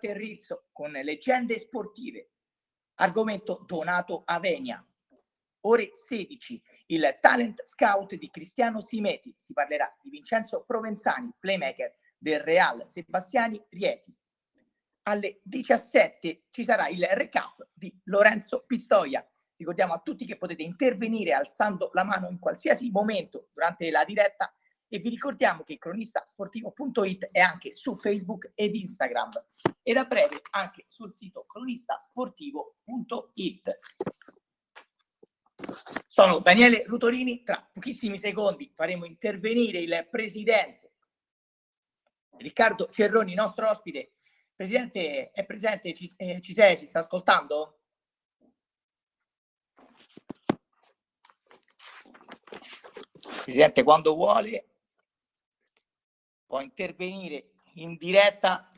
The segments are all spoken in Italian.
Terrizzo con leggende sportive. Argomento Donato Avenia. Ore 16, il talent scout di Cristiano Simeti. Si parlerà di Vincenzo Provenzani, playmaker del Real Sebastiani Rieti. Alle 17 ci sarà il recap di Lorenzo Pistoia. Ricordiamo a tutti che potete intervenire alzando la mano in qualsiasi momento durante la diretta e vi ricordiamo che cronistasportivo.it è anche su Facebook ed Instagram ed a breve anche sul sito cronistasportivo.it. Sono Daniele Rutorini, tra pochissimi secondi faremo intervenire il presidente Riccardo Cerroni, nostro ospite. Presidente, è presente? Ci, eh, ci sei? Ci sta ascoltando? Presidente, quando vuole può intervenire in diretta.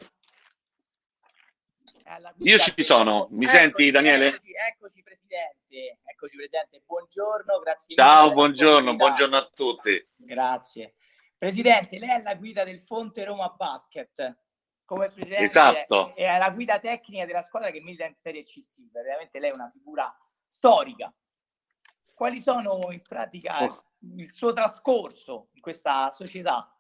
Io ci sono, mi eccoci, senti Daniele? Eccoci, eccoci, Presidente, eccoci Presidente, buongiorno, grazie. Ciao, buongiorno, buongiorno a tutti. Grazie. Presidente, lei è la guida del Fonte Roma Basket, come Presidente esatto. è, è la guida tecnica della squadra che milita in Serie C Silver, veramente lei è una figura storica. Quali sono in pratica oh. il suo trascorso in questa società?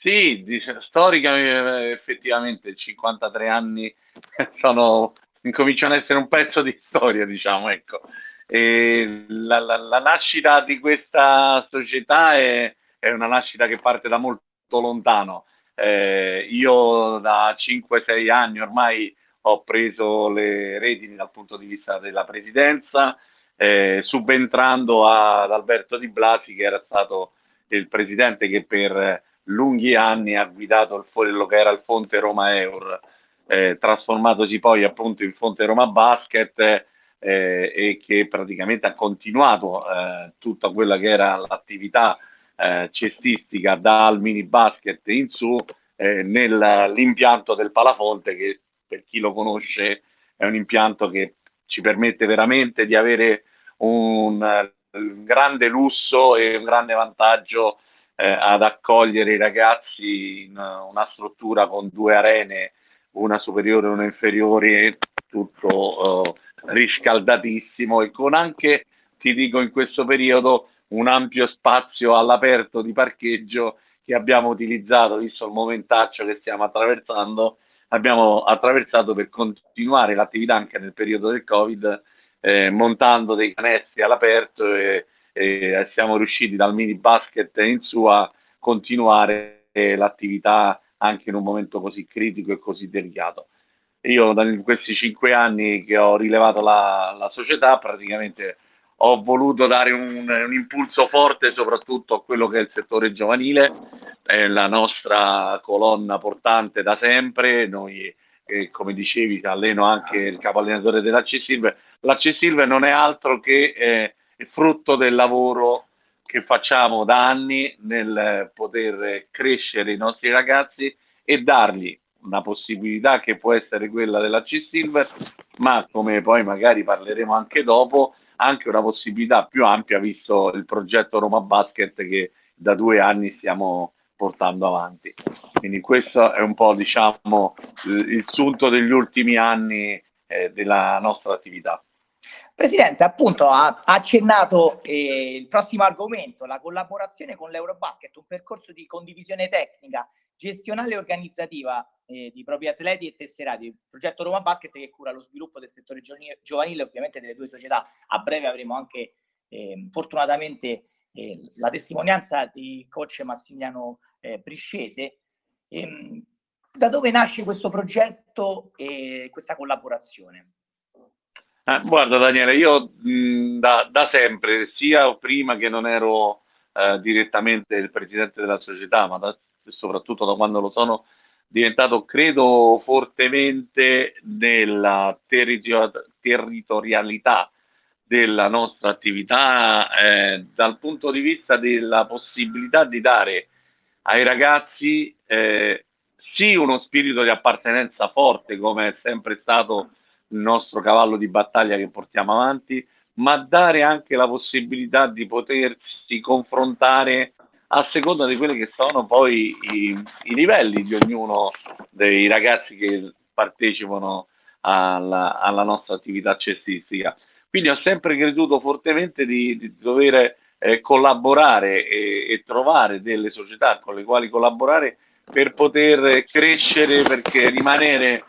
Sì, storica eh, effettivamente 53 anni sono, incominciano ad essere un pezzo di storia, diciamo, ecco. La, la, la, nascita di questa società è, è, una nascita che parte da molto lontano. Eh, io da 5-6 anni ormai ho preso le redini dal punto di vista della presidenza, eh, subentrando ad Alberto Di Blasi, che era stato il presidente che per lunghi anni ha guidato il, quello che era il Fonte Roma Eur, eh, trasformatosi poi appunto in Fonte Roma Basket eh, e che praticamente ha continuato eh, tutta quella che era l'attività eh, cestistica dal mini basket in su eh, nell'impianto del Palafonte che per chi lo conosce è un impianto che ci permette veramente di avere un, un grande lusso e un grande vantaggio eh, ad accogliere i ragazzi in una struttura con due arene, una superiore e una inferiore, tutto eh, riscaldatissimo. E con anche, ti dico in questo periodo, un ampio spazio all'aperto di parcheggio che abbiamo utilizzato, visto il momentaccio che stiamo attraversando, abbiamo attraversato per continuare l'attività anche nel periodo del Covid, eh, montando dei canestri all'aperto e e siamo riusciti dal mini basket in su a continuare l'attività anche in un momento così critico e così delicato. Io in questi cinque anni che ho rilevato la, la società praticamente ho voluto dare un, un, impulso forte soprattutto a quello che è il settore giovanile, è la nostra colonna portante da sempre, noi eh, come dicevi alleno anche il capo allenatore dell'Ac Silver, Silver non è altro che eh, è frutto del lavoro che facciamo da anni nel poter crescere i nostri ragazzi e dargli una possibilità che può essere quella della C-Silver, ma come poi magari parleremo anche dopo, anche una possibilità più ampia visto il progetto Roma Basket che da due anni stiamo portando avanti. Quindi questo è un po' diciamo il sunto degli ultimi anni eh, della nostra attività. Presidente, appunto ha accennato eh, il prossimo argomento, la collaborazione con l'Eurobasket, un percorso di condivisione tecnica, gestionale e organizzativa eh, di propri atleti e tesserati, il progetto Roma Basket che cura lo sviluppo del settore giovanile, ovviamente delle due società. A breve avremo anche eh, fortunatamente eh, la testimonianza di coach Massimiliano eh, Briscese. Ehm, da dove nasce questo progetto e questa collaborazizione? Eh, guarda Daniele, io mh, da, da, sempre, sia prima che non ero eh, direttamente il presidente della società, ma da, soprattutto da quando lo sono diventato, credo fortemente nella territorio- territorialità della nostra attività eh, dal punto di vista della possibilità di dare ai ragazzi eh, sì uno spirito di appartenenza forte come è sempre stato il nostro cavallo di battaglia che portiamo avanti, ma dare anche la possibilità di potersi confrontare a seconda di quelli che sono poi i, i livelli di ognuno dei ragazzi che partecipano alla, alla nostra attività cestistica. Quindi ho sempre creduto fortemente di, di dover eh, collaborare e, e, trovare delle società con le quali collaborare per poter crescere, perché rimanere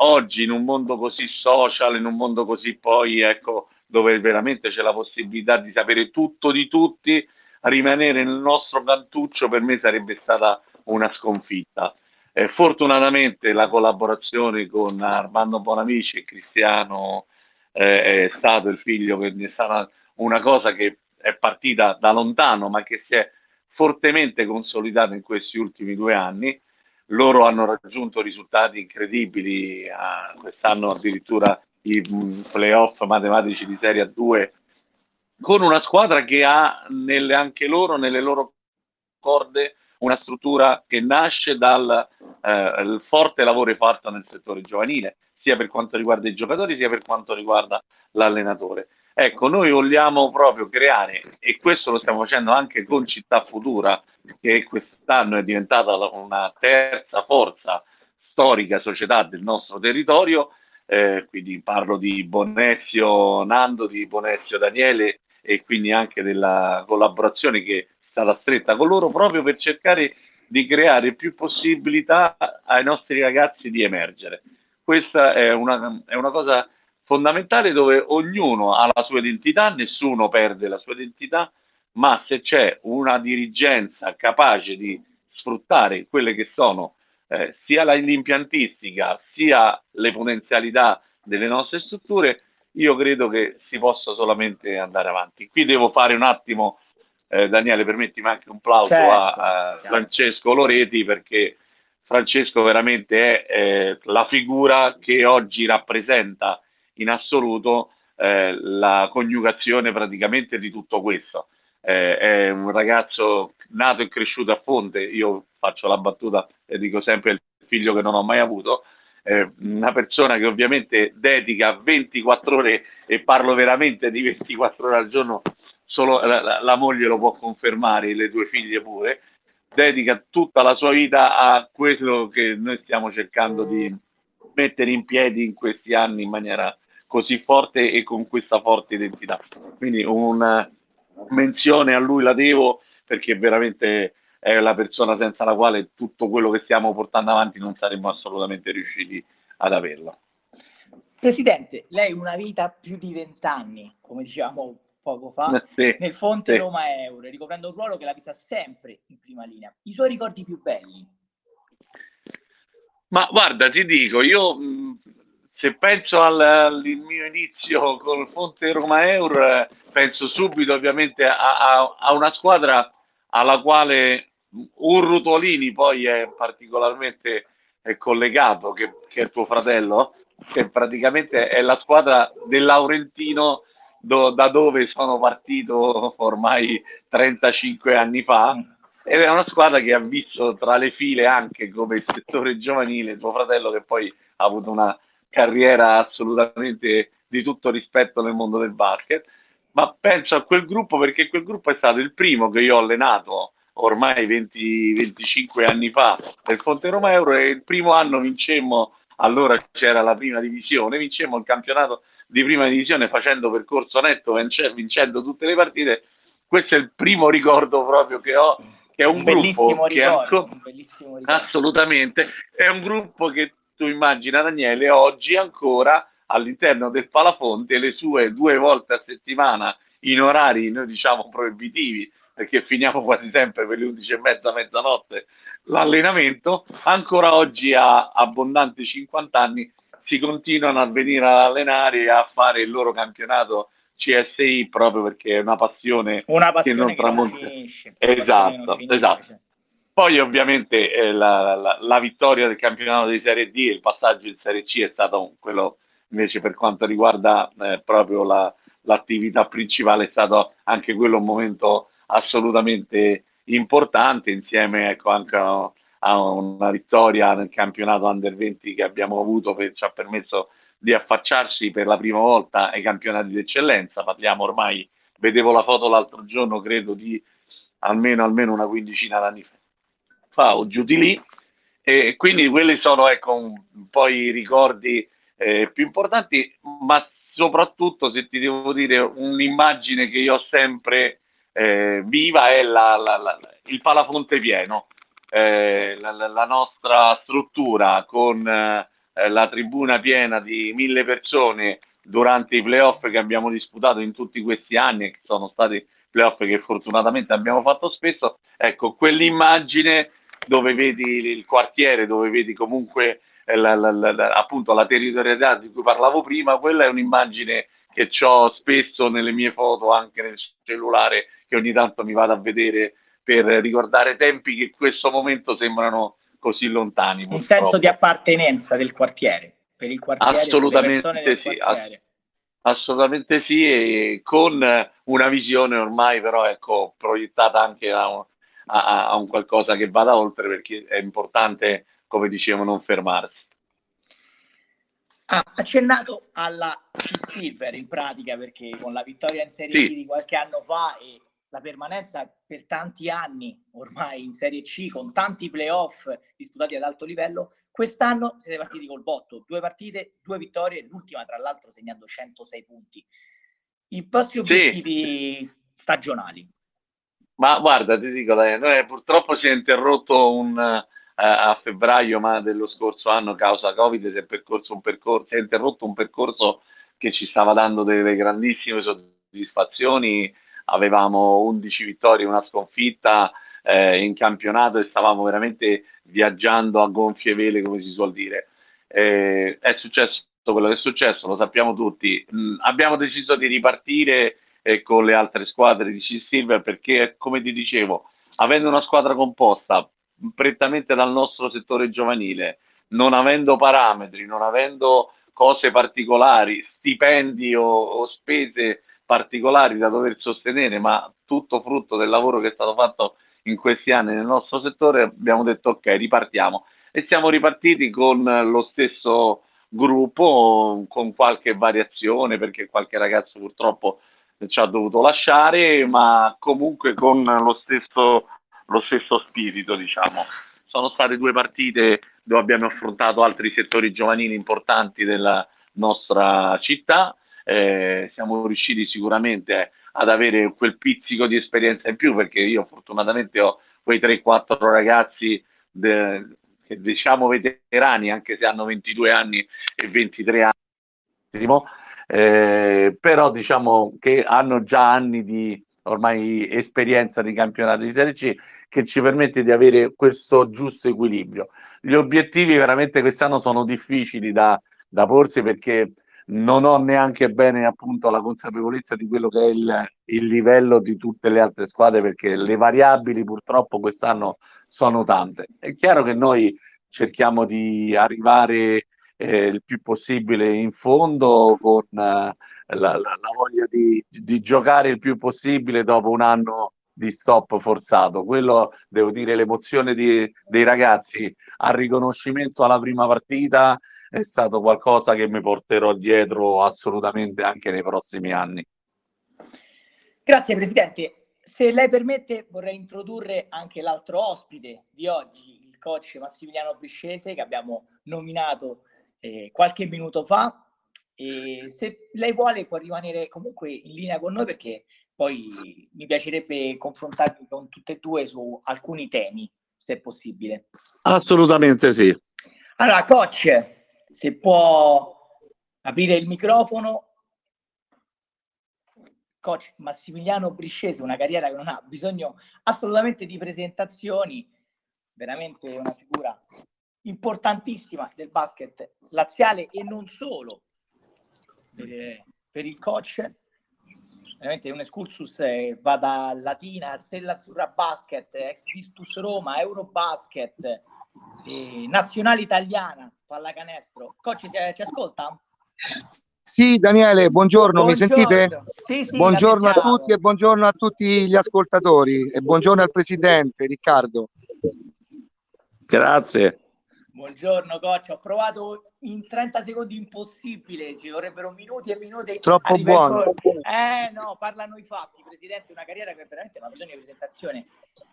oggi in un mondo così social, in un mondo così poi, ecco, dove veramente c'è la possibilità di sapere tutto di tutti, rimanere nel nostro cantuccio per me sarebbe stata una sconfitta. Eh, fortunatamente la collaborazione con Armando Bonamici e Cristiano eh, è stato il figlio che è stata una cosa che è partita da lontano ma che si è fortemente consolidata in questi ultimi due anni. Loro hanno raggiunto risultati incredibili, eh, quest'anno addirittura i mm, playoff matematici di Serie A2 con una squadra che ha nelle, anche loro nelle loro corde una struttura che nasce dal eh, forte lavoro fatto nel settore giovanile, sia per quanto riguarda i giocatori sia per quanto riguarda l'allenatore. Ecco, noi vogliamo proprio creare, e questo lo stiamo facendo anche con Città Futura, che quest'anno è diventata una terza forza storica società del nostro territorio, eh, quindi parlo di Bonessio Nando, di Bonessio Daniele e quindi anche della collaborazione che è stata stretta con loro proprio per cercare di creare più possibilità ai nostri ragazzi di emergere. Questa è una, è una cosa fondamentale dove ognuno ha la sua identità, nessuno perde la sua identità, ma se c'è una dirigenza capace di sfruttare quelle che sono eh, sia l'impiantistica sia le potenzialità delle nostre strutture, io credo che si possa solamente andare avanti. Qui devo fare un attimo, eh, Daniele, permettimi anche un plauso certo, a, a Francesco Loreti perché Francesco veramente è eh, la figura che oggi rappresenta in assoluto eh, la coniugazione praticamente di tutto questo. Eh, è un ragazzo nato e cresciuto a Fonte, io faccio la battuta e dico sempre il figlio che non ho mai avuto, eh, una persona che ovviamente dedica 24 ore e parlo veramente di 24 ore al giorno, solo la, la, la moglie lo può confermare, le due figlie pure, dedica tutta la sua vita a quello che noi stiamo cercando di mettere in piedi in questi anni in maniera così forte e con questa forte identità. Quindi una menzione a lui la devo perché veramente è la persona senza la quale tutto quello che stiamo portando avanti non saremmo assolutamente riusciti ad averlo. Presidente, lei una vita più di vent'anni, come dicevamo poco fa, sì, nel Fonte sì. Roma Euro, ricoprendo un ruolo che l'ha vista sempre in prima linea. I suoi ricordi più belli? Ma guarda, ti dico, io se penso al, al mio inizio con Fonte Roma Euro, penso subito ovviamente a, a, a una squadra alla quale Urrutolini poi è particolarmente è collegato, che, che, è tuo fratello, che praticamente è la squadra del Laurentino do, da dove sono partito ormai 35 anni fa. Ed è una squadra che ha visto tra le file anche come settore giovanile tuo fratello che poi ha avuto una carriera assolutamente di tutto rispetto nel mondo del basket, ma penso a quel gruppo perché quel gruppo è stato il primo che io ho allenato ormai 20, 25 anni fa nel Fonte Roma Euro e il primo anno vincemmo, allora c'era la prima divisione, vincemmo il campionato di prima divisione facendo percorso netto, vincendo tutte le partite. Questo è il primo ricordo proprio che ho, che è un, un gruppo che ricordo, ancora, un bellissimo ricordo. assolutamente, è un gruppo che tu immagina Daniele oggi ancora all'interno del Palafonte le sue due volte a settimana in orari noi diciamo proibitivi perché finiamo quasi sempre per le 11 e mezza, mezzanotte l'allenamento, ancora oggi a abbondanti 50 anni si continuano a venire ad allenare e a fare il loro campionato CSI proprio perché è una passione, una passione che non tramonta. Esatto, esatto. Poi ovviamente eh, la, la, la, vittoria del campionato di Serie D e il passaggio in Serie C è stato quello invece per quanto riguarda eh, proprio la, l'attività principale è stato anche quello un momento assolutamente importante insieme ecco, anche a, a, una vittoria nel campionato Under 20 che abbiamo avuto che ci ha permesso di affacciarci per la prima volta ai campionati d'eccellenza. Parliamo ormai, vedevo la foto l'altro giorno, credo, di almeno, almeno una quindicina d'anni fa o giù di lì. E quindi quelli sono ecco, un, po' i ricordi eh, più importanti, ma soprattutto, se ti devo dire, un'immagine che io ho sempre eh, viva è la, la, la, il palafonte pieno, eh, la, nostra struttura con eh, la tribuna piena di mille persone durante i playoff che abbiamo disputato in tutti questi anni, che sono stati playoff che fortunatamente abbiamo fatto spesso, ecco, quell'immagine dove vedi il quartiere, dove vedi comunque eh, la, la, la, appunto la territorialità di cui parlavo prima, quella è un'immagine che ho spesso nelle mie foto, anche nel cellulare, che ogni tanto mi vado a vedere per ricordare tempi che in questo momento sembrano così lontani. Un senso di appartenenza del quartiere per il quartiere, assolutamente sì, ass- assolutamente sì, e con una visione ormai però ecco, proiettata anche a un, a, a un qualcosa che vada oltre perché è importante, come dicevo, non fermarsi. Ha ah, accennato alla C-Silver in pratica perché con la vittoria in Serie sì. D di qualche anno fa e la permanenza per tanti anni ormai in Serie C con tanti playoff disputati ad alto livello Quest'anno siete partiti col botto, due partite, due vittorie, l'ultima tra l'altro segnando 106 punti. I vostri obiettivi sì. stagionali? Ma guarda, ti dico, noi purtroppo si è interrotto un, uh, a febbraio ma dello scorso anno causa Covid, si è, percorso un percorso, si è interrotto un percorso che ci stava dando delle grandissime soddisfazioni. Avevamo 11 vittorie, una sconfitta, eh, in campionato e stavamo veramente viaggiando a gonfie vele, come si suol dire. Eh, è successo quello che è successo, lo sappiamo tutti. Mm, abbiamo deciso di ripartire eh, con le altre squadre di C-Silver perché, come ti dicevo, avendo una squadra composta prettamente dal nostro settore giovanile, non avendo parametri, non avendo cose particolari, stipendi o, o spese particolari da dover sostenere, ma tutto frutto del lavoro che è stato fatto in questi anni nel nostro settore, abbiamo detto ok, ripartiamo. E siamo ripartiti con lo stesso gruppo, con qualche variazione, perché qualche ragazzo purtroppo ci ha dovuto lasciare, ma comunque con lo stesso, lo stesso spirito, diciamo. Sono state due partite dove abbiamo affrontato altri settori giovanili importanti della nostra città. Eh, siamo riusciti sicuramente ad avere quel pizzico di esperienza in più, perché io fortunatamente ho quei 3-4 ragazzi de, che diciamo veterani, anche se hanno 22 anni e 23 anni, eh, però diciamo che hanno già anni di ormai esperienza di campionato di Serie C che ci permette di avere questo giusto equilibrio. Gli obiettivi veramente quest'anno sono difficili da, da porsi perché non ho neanche bene appunto la consapevolezza di quello che è il, il, livello di tutte le altre squadre perché le variabili purtroppo quest'anno sono tante. È chiaro che noi cerchiamo di arrivare eh, il più possibile in fondo con eh, la, la, la, voglia di, di giocare il più possibile dopo un anno di stop forzato. Quello, devo dire, l'emozione di, dei ragazzi al riconoscimento alla prima partita è stato qualcosa che mi porterò dietro assolutamente anche nei prossimi anni. Grazie Presidente. Se lei permette vorrei introdurre anche l'altro ospite di oggi, il coach Massimiliano Briscese che abbiamo nominato eh, qualche minuto fa. E se lei vuole può rimanere comunque in linea con noi perché poi mi piacerebbe confrontarmi con tutte e due su alcuni temi, se è possibile. Assolutamente sì. Allora, coach, se può aprire il microfono. Coach Massimiliano Briscese, una carriera che non ha bisogno assolutamente di presentazioni, veramente una figura importantissima del basket laziale e non solo per, per il coach. Veramente un excursus eh, va da Latina, Stella Azzurra Basket, ex Virtus Roma, Eurobasket, eh, nazionale italiana, pallacanestro. Coach, ci, ci ascolta? Sì, Daniele, buongiorno, buongiorno. mi sentite? Sì, sì, buongiorno a tutti e buongiorno a tutti gli ascoltatori e buongiorno al presidente Riccardo. Grazie. Buongiorno coach, ho provato in 30 secondi impossibile, ci vorrebbero minuti e minuti. Troppo buono. Eh no, parlano i fatti, Presidente, una carriera che veramente non ha bisogno di presentazione.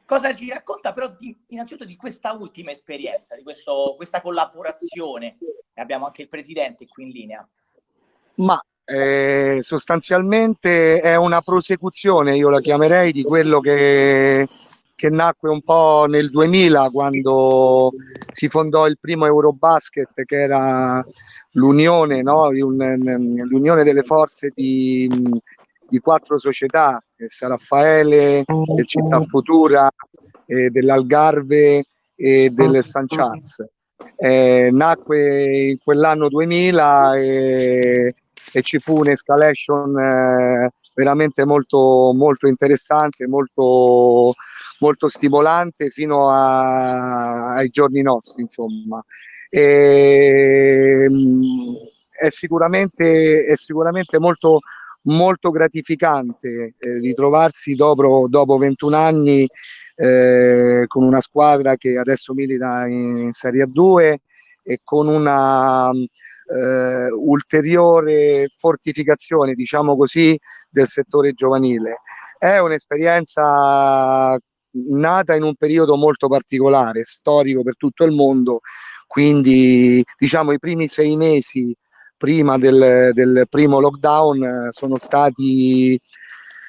Cosa ci racconta però di, innanzitutto di questa ultima esperienza, di questo, questa collaborazione? Abbiamo anche il Presidente qui in linea. Ma eh, sostanzialmente è una prosecuzione, io la chiamerei, di quello che che nacque un po' nel 2000 quando si fondò il primo Eurobasket che era l'unione, no? l'unione delle forze di, di, quattro società, San Raffaele, del Città Futura, eh, dell'Algarve e del San Charles. Eh, nacque in quell'anno 2000 e, e ci fu un'escalation eh, veramente molto, molto interessante, molto molto stimolante fino a, ai giorni nostri, insomma. E, ehm, è, sicuramente, è sicuramente molto, molto gratificante eh, ritrovarsi dopo, dopo 21 anni eh, con una squadra che adesso milita in Serie 2 e con una eh, ulteriore fortificazione, diciamo così, del settore giovanile. È un'esperienza nata in un periodo molto particolare, storico per tutto il mondo, quindi diciamo i primi sei mesi prima del, del primo lockdown sono stati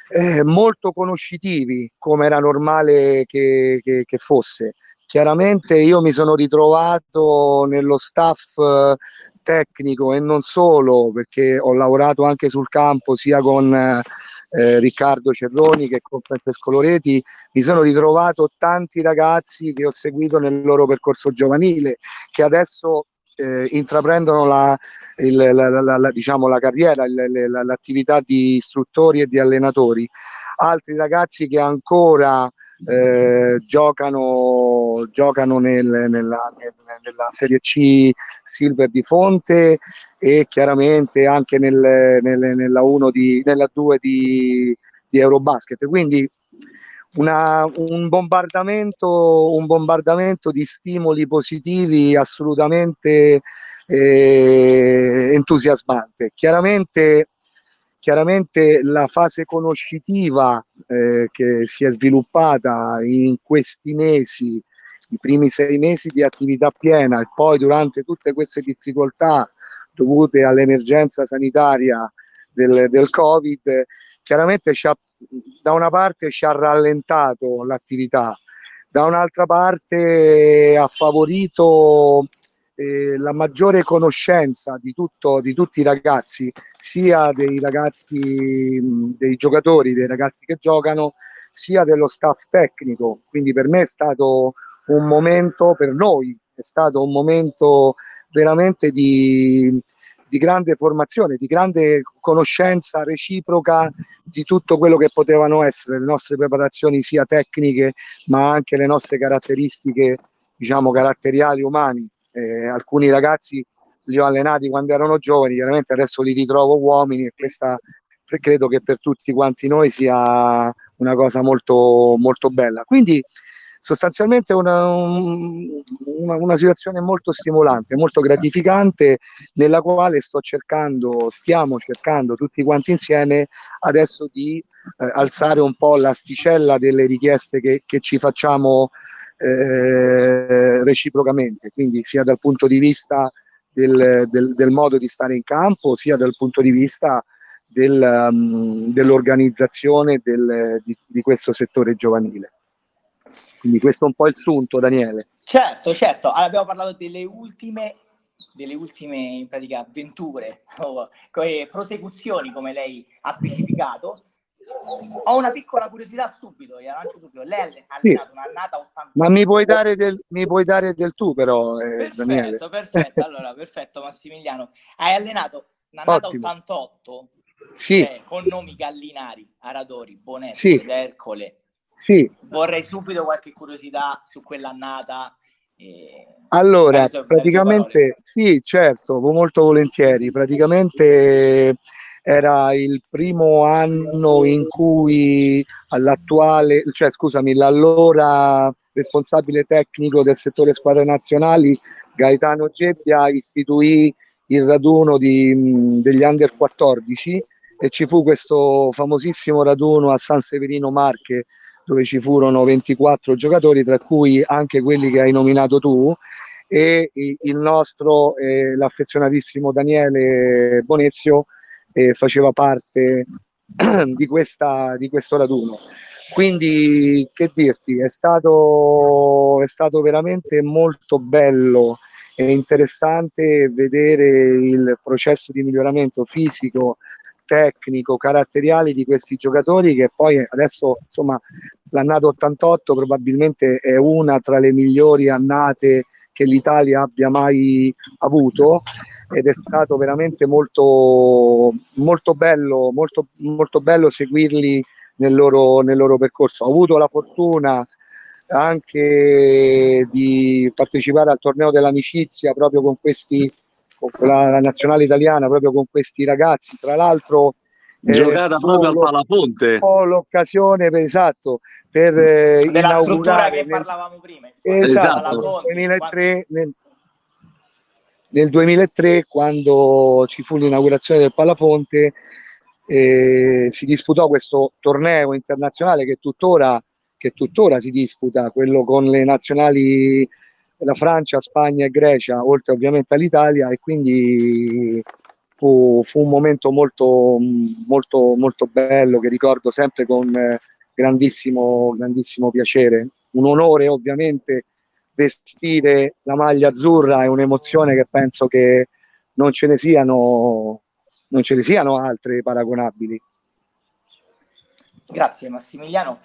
eh, molto conoscitivi come era normale che, che, che, fosse. Chiaramente io mi sono ritrovato nello staff eh, tecnico e non solo perché ho lavorato anche sul campo sia con eh, eh, Riccardo Cerroni che con Francesco Loreti, mi sono ritrovato tanti ragazzi che ho seguito nel loro percorso giovanile, che adesso eh, intraprendono la, il, la, la, la, diciamo, la carriera, l'attività di istruttori e di allenatori. Altri ragazzi che ancora eh, giocano, giocano nel, nella, nella, Serie C Silver di Fonte e chiaramente anche nel, nel, nella, 1 di, nella 2 di, di Eurobasket. Quindi una, un, bombardamento, un bombardamento di stimoli positivi assolutamente eh, entusiasmante. Chiaramente Chiaramente la fase conoscitiva eh, che si è sviluppata in questi mesi, i primi sei mesi di attività piena e poi durante tutte queste difficoltà dovute all'emergenza sanitaria del, del Covid, chiaramente ha, da una parte ci ha rallentato l'attività, da un'altra parte ha favorito eh, la maggiore conoscenza di, tutto, di tutti i ragazzi, sia dei ragazzi, dei giocatori, dei ragazzi che giocano, sia dello staff tecnico. Quindi per me è stato un momento, per noi è stato un momento veramente di, di grande formazione, di grande conoscenza reciproca di tutto quello che potevano essere le nostre preparazioni sia tecniche ma anche le nostre caratteristiche diciamo caratteriali umani eh, alcuni ragazzi li ho allenati quando erano giovani, chiaramente adesso li ritrovo uomini e questa credo che per tutti quanti noi sia una cosa molto, molto bella. Quindi sostanzialmente una, una, una, situazione molto stimolante, molto gratificante, nella quale sto cercando, stiamo cercando tutti quanti insieme adesso di eh, alzare un po' l'asticella delle richieste che, che ci facciamo eh, reciprocamente, quindi sia dal punto di vista del, del, del, modo di stare in campo, sia dal punto di vista del, um, dell'organizzazione del, di, di questo settore giovanile. Quindi questo è un po' il sunto, Daniele. Certo, certo. Allora, abbiamo parlato delle ultime, delle ultime in pratica avventure o prosecuzioni, come lei ha specificato. Ho una piccola curiosità subito, gliela lancio subito. Lei ha allenato sì. un'annata 81. Ma mi puoi dare del, mi puoi dare del tu però, eh, perfetto, Daniele. Perfetto, allora, perfetto Massimiliano. Hai allenato un'annata Ottimo. 88 sì. eh, con nomi Gallinari, Aradori, Bonetti, sì. Ercole. Sì. Vorrei subito qualche curiosità su quell'annata. Eh, allora, praticamente sì, certo, molto volentieri. Praticamente era il primo anno in cui all'attuale, cioè scusami, l'allora responsabile tecnico del settore squadre nazionali Gaetano Gebbia istituì il raduno di, degli under 14 e ci fu questo famosissimo raduno a San Severino Marche dove ci furono 24 giocatori tra cui anche quelli che hai nominato tu e il nostro eh, l'affezionatissimo Daniele Bonessio eh, faceva parte di, questa, di questo raduno. Quindi che dirti è stato, è stato veramente molto bello e interessante vedere il processo di miglioramento fisico tecnico, caratteriali di questi giocatori che poi adesso insomma l'annata 88 probabilmente è una tra le migliori annate che l'Italia abbia mai avuto ed è stato veramente molto, molto bello, molto, molto bello seguirli nel loro, nel loro percorso. Ho avuto la fortuna anche di partecipare al torneo dell'amicizia proprio con questi con la nazionale italiana proprio con questi ragazzi tra l'altro eh, giocata proprio al Palaponte ho l'occasione per, esatto per eh, della struttura che nel, parlavamo prima esatto, esatto. 2003, nel, nel 2003 quando ci fu l'inaugurazione del Palaponte eh, si disputò questo torneo internazionale che tuttora, che tuttora si disputa, quello con le nazionali della Francia, Spagna e Grecia, oltre ovviamente all'Italia, e quindi fu, fu un momento molto, molto, molto bello che ricordo sempre con grandissimo, grandissimo piacere. Un onore ovviamente vestire la maglia azzurra è un'emozione che penso che non ce ne siano non ce ne siano altre paragonabili. Grazie Massimiliano.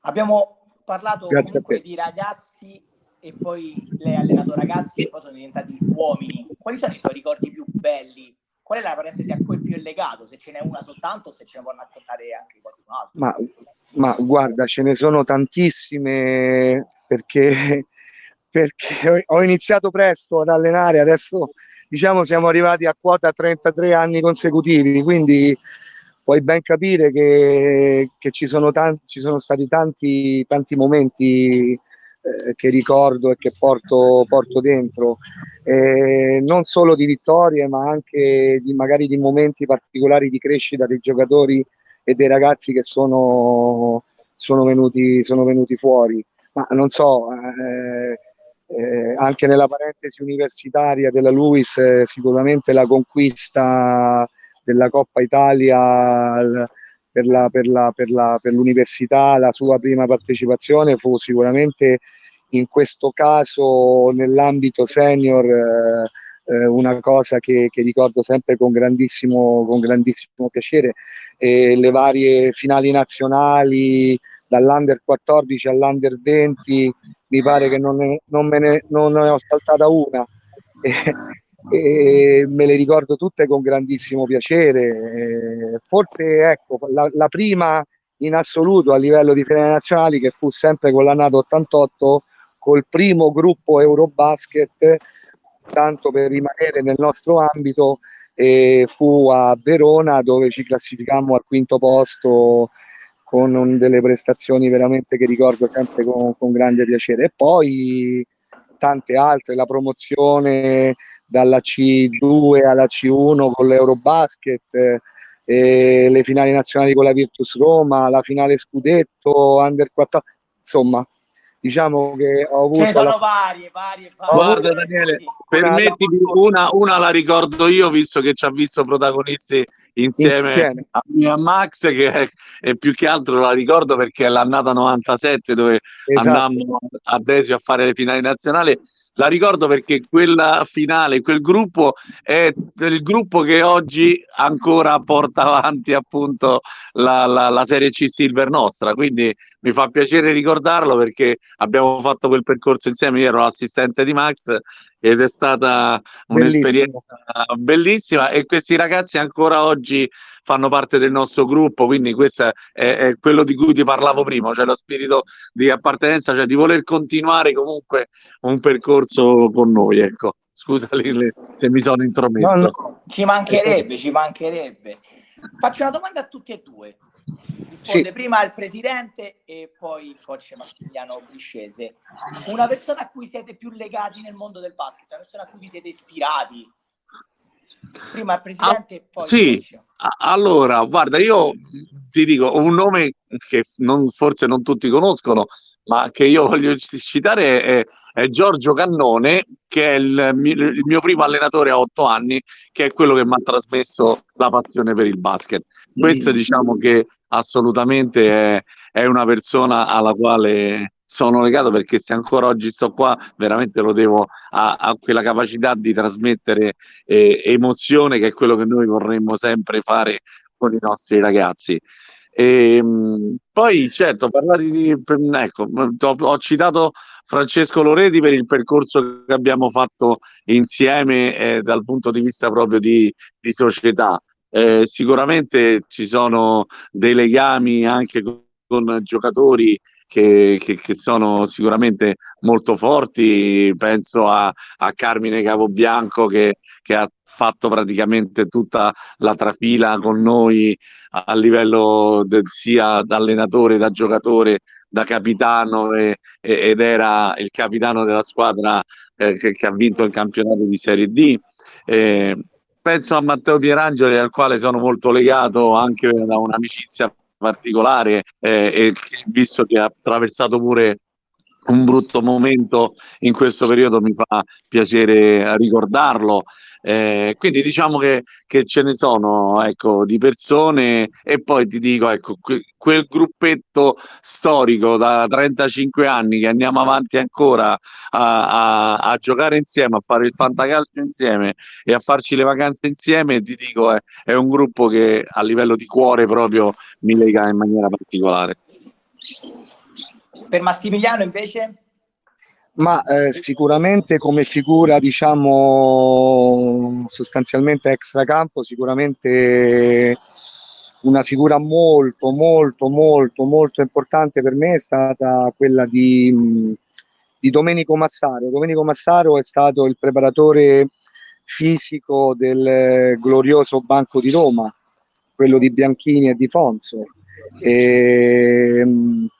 Abbiamo parlato Grazie comunque di ragazzi e poi lei ha allenato ragazzi e poi sono diventati uomini. Quali sono i suoi ricordi più belli? Qual è la parentesi a cui più è legato? Se ce n'è una soltanto o se ce ne può raccontare anche qualcun altro? Ma, ma guarda, ce ne sono tantissime perché, perché ho iniziato presto ad allenare, adesso diciamo siamo arrivati a quota 33 anni consecutivi, quindi puoi ben capire che, che ci, sono tanti, ci sono stati tanti, tanti momenti eh, che ricordo e che porto, porto dentro, eh, non solo di vittorie, ma anche di, magari di momenti particolari di crescita dei giocatori e dei ragazzi che sono, sono, venuti, sono venuti fuori. Ma non so, eh, eh, anche nella parentesi universitaria della Luis, eh, sicuramente la conquista della Coppa Italia per, la, per, la, per, la, per l'università, la sua prima partecipazione fu sicuramente in questo caso nell'ambito senior eh, eh una cosa che, che, ricordo sempre con grandissimo, con grandissimo piacere. E le varie finali nazionali, dall'under 14 all'under 20 mi pare che non, non, me ne, non ne ho saltata una e, me le ricordo tutte con grandissimo piacere forse ecco la, la, prima in assoluto a livello di finali nazionali che fu sempre con la Nato 88 col primo gruppo Eurobasket tanto per rimanere nel nostro ambito e fu a Verona dove ci classificammo al quinto posto con delle prestazioni veramente che ricordo sempre con, con grande piacere. E poi tante altre, la promozione dalla C2 alla C1 con l'Eurobasket, eh, le finali nazionali con la Virtus Roma, la finale Scudetto, Under 14, insomma, diciamo che ho avuto... Ce ne sono la... varie, varie, varie. Guarda Daniele, permettimi, una, una la ricordo io, visto che ci ha visto protagonisti insieme, insieme. a me a Max che è, è, più che altro la ricordo perché è l'annata 97 dove esatto. andammo a Desio a fare le finali nazionali la ricordo perché quella finale, quel gruppo è il gruppo che oggi ancora porta avanti appunto la, la, la, Serie C Silver nostra, quindi mi fa piacere ricordarlo perché abbiamo fatto quel percorso insieme, io ero l'assistente di Max ed è stata un'esperienza bellissima. bellissima. E questi ragazzi ancora oggi fanno parte del nostro gruppo, quindi questo è, è, quello di cui ti parlavo prima, cioè lo spirito di appartenenza, cioè di voler continuare comunque un percorso con noi, ecco. Scusa se mi sono intromesso. No, no. Ci mancherebbe, ci mancherebbe. Faccio una domanda a tutti e due. risponde sì. prima il presidente e poi il coach Massimiliano Briscese. Una persona a cui siete più legati nel mondo del basket, una persona a cui vi siete ispirati. Prima il presidente ah, e poi sì. Allora, guarda, io ti dico un nome che non, forse non tutti conoscono, ma che io voglio citare è, è Giorgio Cannone, che è il, il, mio primo allenatore a otto anni, che è quello che mi ha trasmesso la passione per il basket. Questo diciamo che assolutamente è, è una persona alla quale sono legato perché se ancora oggi sto qua veramente lo devo a, a quella capacità di trasmettere eh, emozione che è quello che noi vorremmo sempre fare con i nostri ragazzi. E, ehm, poi certo, parlare di... Ecco, ho, ho citato Francesco Loreti per il percorso che abbiamo fatto insieme eh, dal punto di vista proprio di, di società. Eh, sicuramente ci sono dei legami anche con, con giocatori che, che, che, sono sicuramente molto forti. Penso a, a Carmine Capobianco che, che ha fatto praticamente tutta la trafila con noi a livello de, sia da allenatore, da giocatore, da capitano e, ed era il capitano della squadra eh, che, che, ha vinto il campionato di Serie D. Eh, penso a Matteo Pierangeli al quale sono molto legato anche da un'amicizia particolare eh, visto che ha attraversato pure un brutto momento in questo periodo mi fa piacere ricordarlo eh, quindi diciamo che, che, ce ne sono ecco, di persone e poi ti dico ecco, que- quel gruppetto storico da 35 anni che andiamo avanti ancora a, a, a giocare insieme, a fare il fantacalcio insieme e a farci le vacanze insieme, ti dico è, è un gruppo che a livello di cuore proprio mi lega in maniera particolare. Per Massimiliano invece? Ma eh, sicuramente come figura, diciamo, sostanzialmente extracampo, sicuramente una figura molto, molto, molto, molto importante per me è stata quella di, di Domenico Massaro. Domenico Massaro è stato il preparatore fisico del glorioso Banco di Roma, quello di Bianchini e di Fonso. E,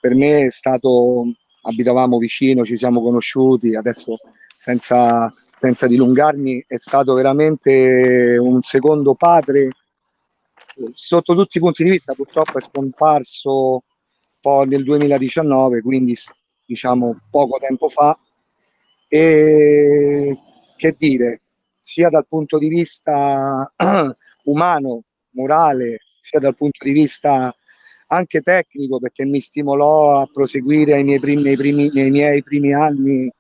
per me è stato abitavamo vicino, ci siamo conosciuti, adesso senza, senza dilungarmi è stato veramente un secondo padre sotto tutti i punti di vista, purtroppo è scomparso poi nel 2019, quindi diciamo poco tempo fa. E che dire, sia dal punto di vista umano, morale, sia dal punto di vista anche tecnico perché mi stimolò a proseguire miei primi, nei, primi, nei, miei primi anni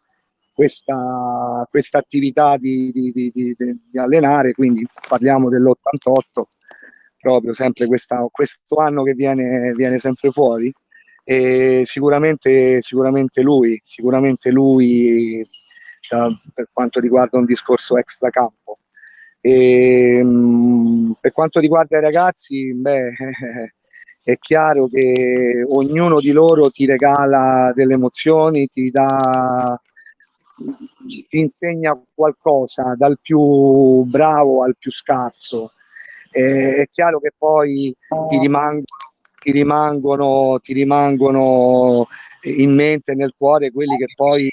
questa, questa attività di, di, di, di, allenare, quindi parliamo dell'88, proprio sempre questa, questo anno che viene, viene sempre fuori. E sicuramente, sicuramente lui, sicuramente lui uh, per quanto riguarda un discorso extracampo. E, um, per quanto riguarda i ragazzi, beh, è chiaro che ognuno di loro ti regala delle emozioni, ti dà ti insegna qualcosa dal più bravo al più scarso. Eh, è chiaro che poi ti rimangono, ti rimangono, ti rimangono in mente, nel cuore quelli che poi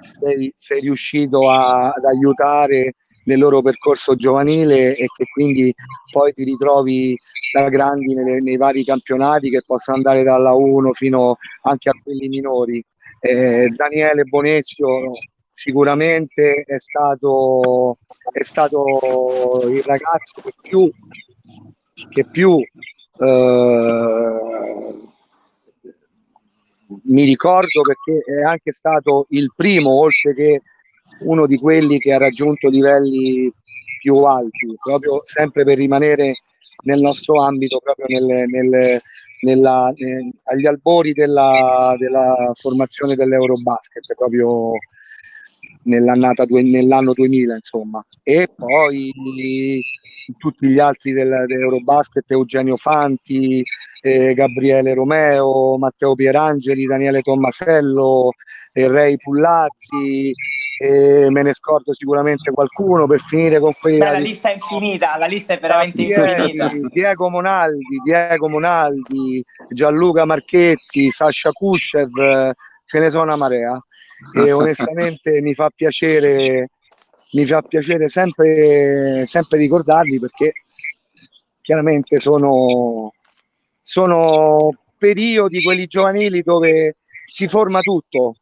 sei, sei riuscito a, ad aiutare nel loro percorso giovanile e che quindi poi ti ritrovi da grandi nelle, nei vari campionati che possono andare dalla 1 fino anche a quelli minori. Eh, Daniele Bonezio sicuramente è stato, è stato il ragazzo che più, che più eh, mi ricordo perché è anche stato il primo, oltre che uno di quelli che ha raggiunto livelli più alti, proprio sempre per rimanere nel nostro ambito, proprio nel, nel, nella, eh, agli albori della, della formazione dell'Eurobasket, proprio nell'annata, nell'anno 2000, insomma. E poi tutti gli altri del, dell'Eurobasket, Eugenio Fanti, eh, Gabriele Romeo, Matteo Pierangeli, Daniele Tommasello, eh, Ray Pullazzi, e me ne scordo sicuramente qualcuno per finire con quelli Beh, la lista è infinita la lista è veramente infinita. Diego Monaldi Diego Monaldi Gianluca Marchetti Sasha Kushev ce ne sono una marea. E onestamente mi fa piacere mi fa piacere sempre, sempre ricordarli perché chiaramente sono, sono periodi quelli giovanili dove si forma tutto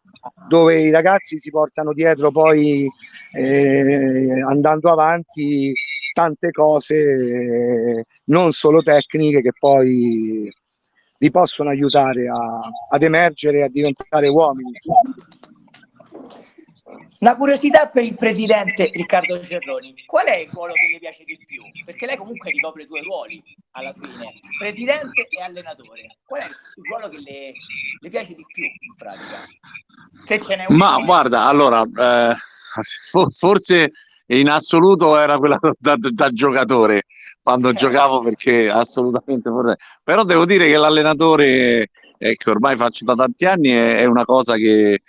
dove i ragazzi si portano dietro poi eh, andando avanti tante cose non solo tecniche che poi li possono aiutare a, ad emergere e a diventare uomini. Una curiosità per il presidente Riccardo Cerroni, qual è il ruolo che le piace di più? Perché lei comunque ricopre due ruoli alla fine, presidente e allenatore. Qual è il ruolo che le, le piace di più in pratica? Che ce n'è Ma guarda, allora, eh, forse in assoluto era quella da, da, giocatore quando eh. giocavo perché assolutamente vorrei. Però devo dire che l'allenatore, che ormai faccio da tanti anni, è, è una cosa che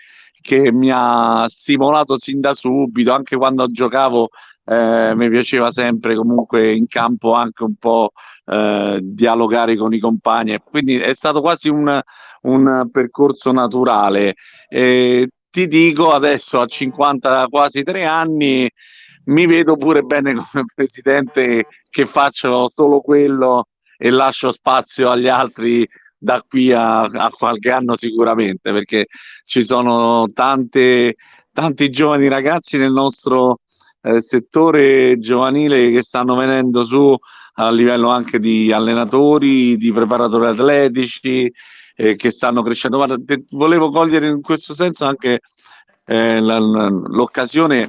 che mi ha stimolato sin da subito, anche quando giocavo eh, mi piaceva sempre comunque in campo anche un po' eh, dialogare con i compagni, quindi è stato quasi un, un percorso naturale. E ti dico adesso a 50 quasi tre anni mi vedo pure bene come presidente che faccio solo quello e lascio spazio agli altri da qui a, a, qualche anno sicuramente, perché ci sono tante, tanti giovani ragazzi nel nostro eh, settore giovanile che stanno venendo su a livello anche di allenatori, di preparatori atletici, eh, che stanno crescendo. Guarda, te, volevo cogliere in questo senso anche eh, l'occasione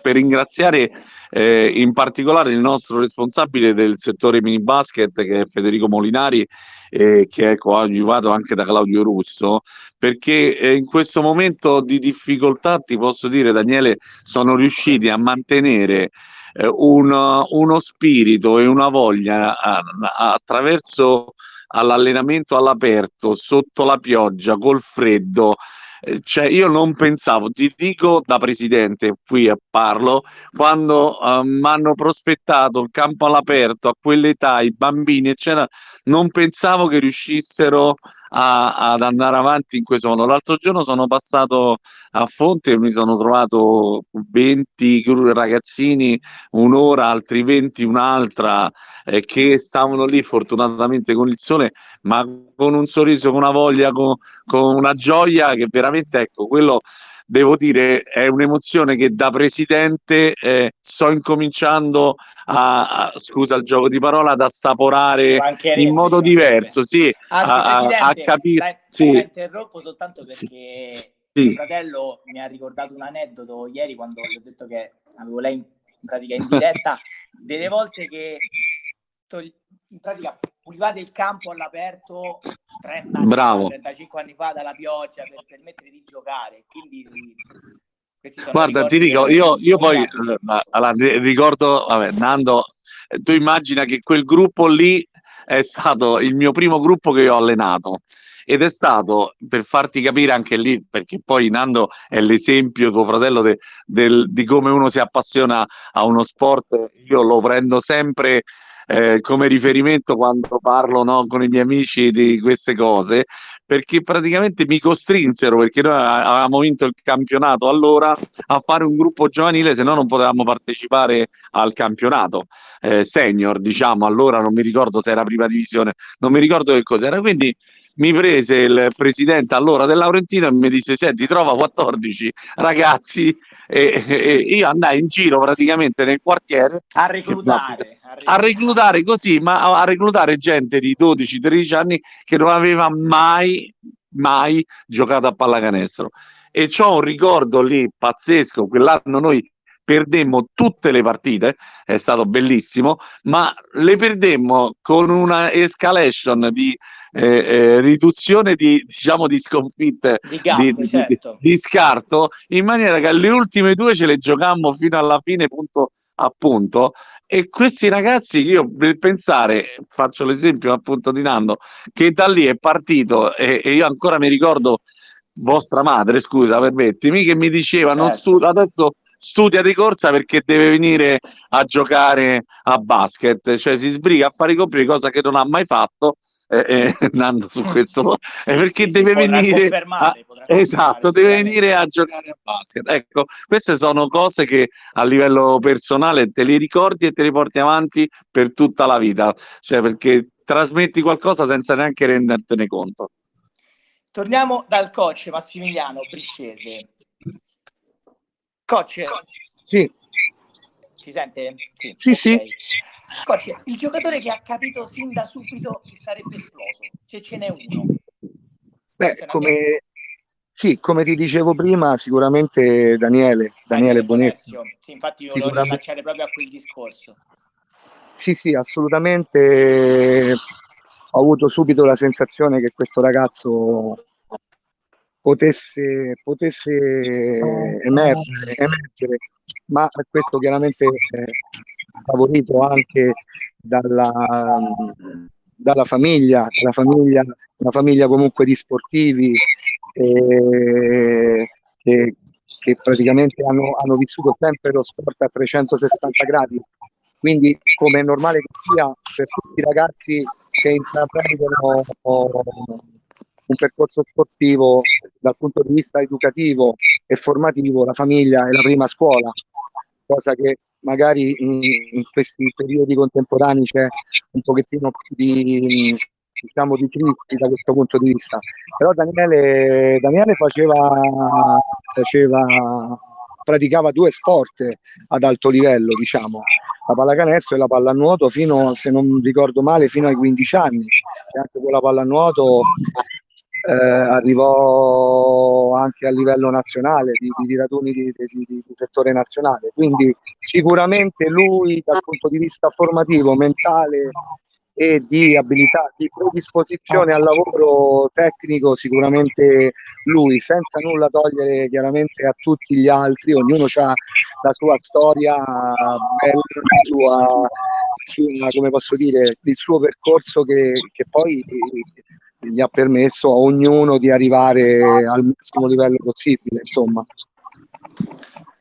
per ringraziare eh, in particolare il nostro responsabile del settore mini basket che è Federico Molinari eh, che è coadiuvato anche da Claudio Russo perché eh, in questo momento di difficoltà ti posso dire Daniele sono riusciti a mantenere eh, un, uno spirito e una voglia a, a, attraverso all'allenamento all'aperto sotto la pioggia col freddo cioè io non pensavo, ti dico da presidente, qui parlo, quando uh, mi hanno prospettato il campo all'aperto a quell'età, i bambini, eccetera, non pensavo che riuscissero a, ad andare avanti in questo modo. L'altro giorno sono passato a Fonte e mi sono trovato 20 ragazzini un'ora, altri 20 un'altra, eh, che stavano lì fortunatamente con il sole, ma con un sorriso, con una voglia, con, con una gioia che veramente, ecco, quello devo dire è un'emozione che da presidente eh, sto incominciando a, a, scusa il gioco di parola, ad assaporare in modo diverso, sì, Anzi, a, a, capire. La, sì. la interrompo soltanto perché sì. mio fratello mi ha ricordato un aneddoto ieri quando gli ho detto che avevo lei in pratica in diretta, delle volte che in pratica pulivate il campo all'aperto 30 anni Bravo. Fa, 35 anni fa dalla pioggia per permettere di giocare. Quindi Guarda, ti dico, io, io poi eh, allora, ricordo, vabbè, Nando, eh, tu immagina che quel gruppo lì è stato il mio primo gruppo che ho allenato ed è stato per farti capire anche lì, perché poi Nando è l'esempio, tuo fratello, de, del, di come uno si appassiona a uno sport. Io lo prendo sempre eh, come riferimento quando parlo no, con i miei amici di queste cose, perché praticamente mi costrinsero, perché noi avevamo vinto il campionato allora, a fare un gruppo giovanile, se no non potevamo partecipare al campionato. Eh, senior, diciamo, allora non mi ricordo se era prima divisione, non mi ricordo che cos'era, quindi mi prese il presidente allora del Laurentino e mi disse senti trova 14 ragazzi e, e io andai in giro praticamente nel quartiere. A reclutare, a reclutare, a reclutare così ma a reclutare gente di 12-13 anni che non aveva mai mai giocato a pallacanestro. E c'ho un ricordo lì pazzesco quell'anno noi perdemmo tutte le partite, è stato bellissimo, ma le perdemmo con una escalation di eh, eh, riduzione di, diciamo, di sconfitte di, gambe, di, certo. di, scarto, in maniera che le ultime due ce le giocammo fino alla fine, punto a punto. E questi ragazzi, io per pensare, faccio l'esempio appunto di Nando, che da lì è partito e, e io ancora mi ricordo vostra madre, scusa, permettimi, che mi diceva certo. non stu- adesso studia di corsa perché deve venire a giocare a basket, cioè si sbriga a fare i compiti, cosa che non ha mai fatto. Eh, eh, Nando su questo sì, perché sì, deve venire a, esatto deve venire a giocare a basket ecco queste sono cose che a livello personale te le ricordi e te le porti avanti per tutta la vita cioè perché trasmetti qualcosa senza neanche rendertene conto torniamo dal coach Massimiliano Briscese Coach. Sì. Si sente? Sì, sì. sì. Coach, il giocatore che ha capito sin da subito che sarebbe esploso, se ce n'è uno. Beh, come, sì, come ti dicevo prima, sicuramente Daniele, Daniele Bonetti. Sì, infatti io volevo rilacciare proprio a quel discorso. Sì, sì, assolutamente. Ho avuto subito la sensazione che questo ragazzo potesse, potesse emergere, emergere, ma questo chiaramente favorito anche dalla, dalla famiglia, la famiglia, una famiglia comunque di sportivi eh, che, che, praticamente hanno, hanno vissuto sempre lo sport a 360 gradi. Quindi, come è normale che sia per tutti i ragazzi che intraprendono un percorso sportivo dal punto di vista educativo e formativo, la famiglia è la prima scuola, cosa che magari in, in questi periodi contemporanei c'è un pochettino più di, diciamo, di crisi da questo punto di vista. Però Daniele, Daniele faceva, faceva, praticava due sport ad alto livello, diciamo, la pallacanestro e la pallanuoto fino, se non ricordo male, fino ai 15 anni. E anche con la pallanuoto eh, arrivò anche a livello nazionale, di, di, di raduni di, di, settore nazionale. Quindi sicuramente lui dal punto di vista formativo, mentale e di abilità, di predisposizione al lavoro tecnico, sicuramente lui, senza nulla togliere chiaramente a tutti gli altri, ognuno ha la sua storia la sua, come posso dire, il suo percorso che, che poi gli ha permesso a ognuno di arrivare al massimo livello possibile. Insomma.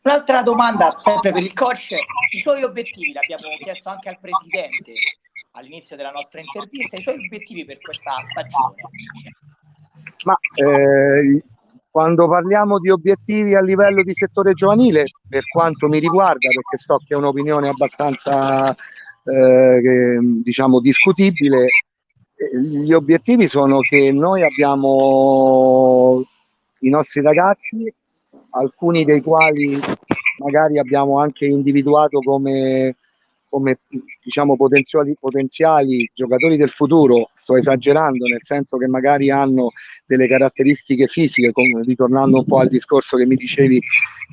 Un'altra domanda, sempre per il coach, i suoi obiettivi, l'abbiamo chiesto anche al presidente all'inizio della nostra intervista, i suoi obiettivi per questa stagione. Ma eh, quando parliamo di obiettivi a livello di settore giovanile, per quanto mi riguarda, perché so che è un'opinione abbastanza eh, diciamo discutibile, gli obiettivi sono che noi abbiamo i nostri ragazzi, alcuni dei quali magari abbiamo anche individuato come, come diciamo potenziali, potenziali giocatori del futuro, sto esagerando nel senso che magari hanno delle caratteristiche fisiche, come, ritornando un po' al discorso che mi dicevi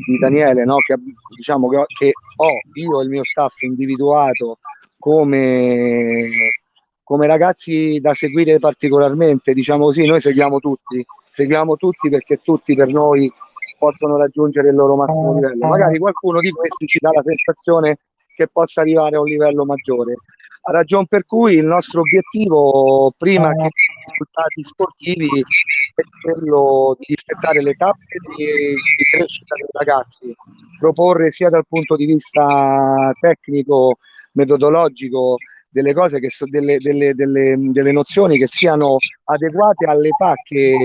di Daniele, no? che, diciamo che, ho io e il mio staff individuato come come ragazzi da seguire particolarmente, diciamo così, noi seguiamo tutti, seguiamo tutti perché tutti per noi possono raggiungere il loro massimo livello. Magari qualcuno di questi ci dà la sensazione che possa arrivare a un livello maggiore. A ragion per cui il nostro obiettivo, prima che i risultati sportivi, è quello di rispettare le tappe di, di crescita dei ragazzi, proporre sia dal punto di vista tecnico, metodologico, delle cose che sono delle, delle, delle, delle, nozioni che siano adeguate all'età che,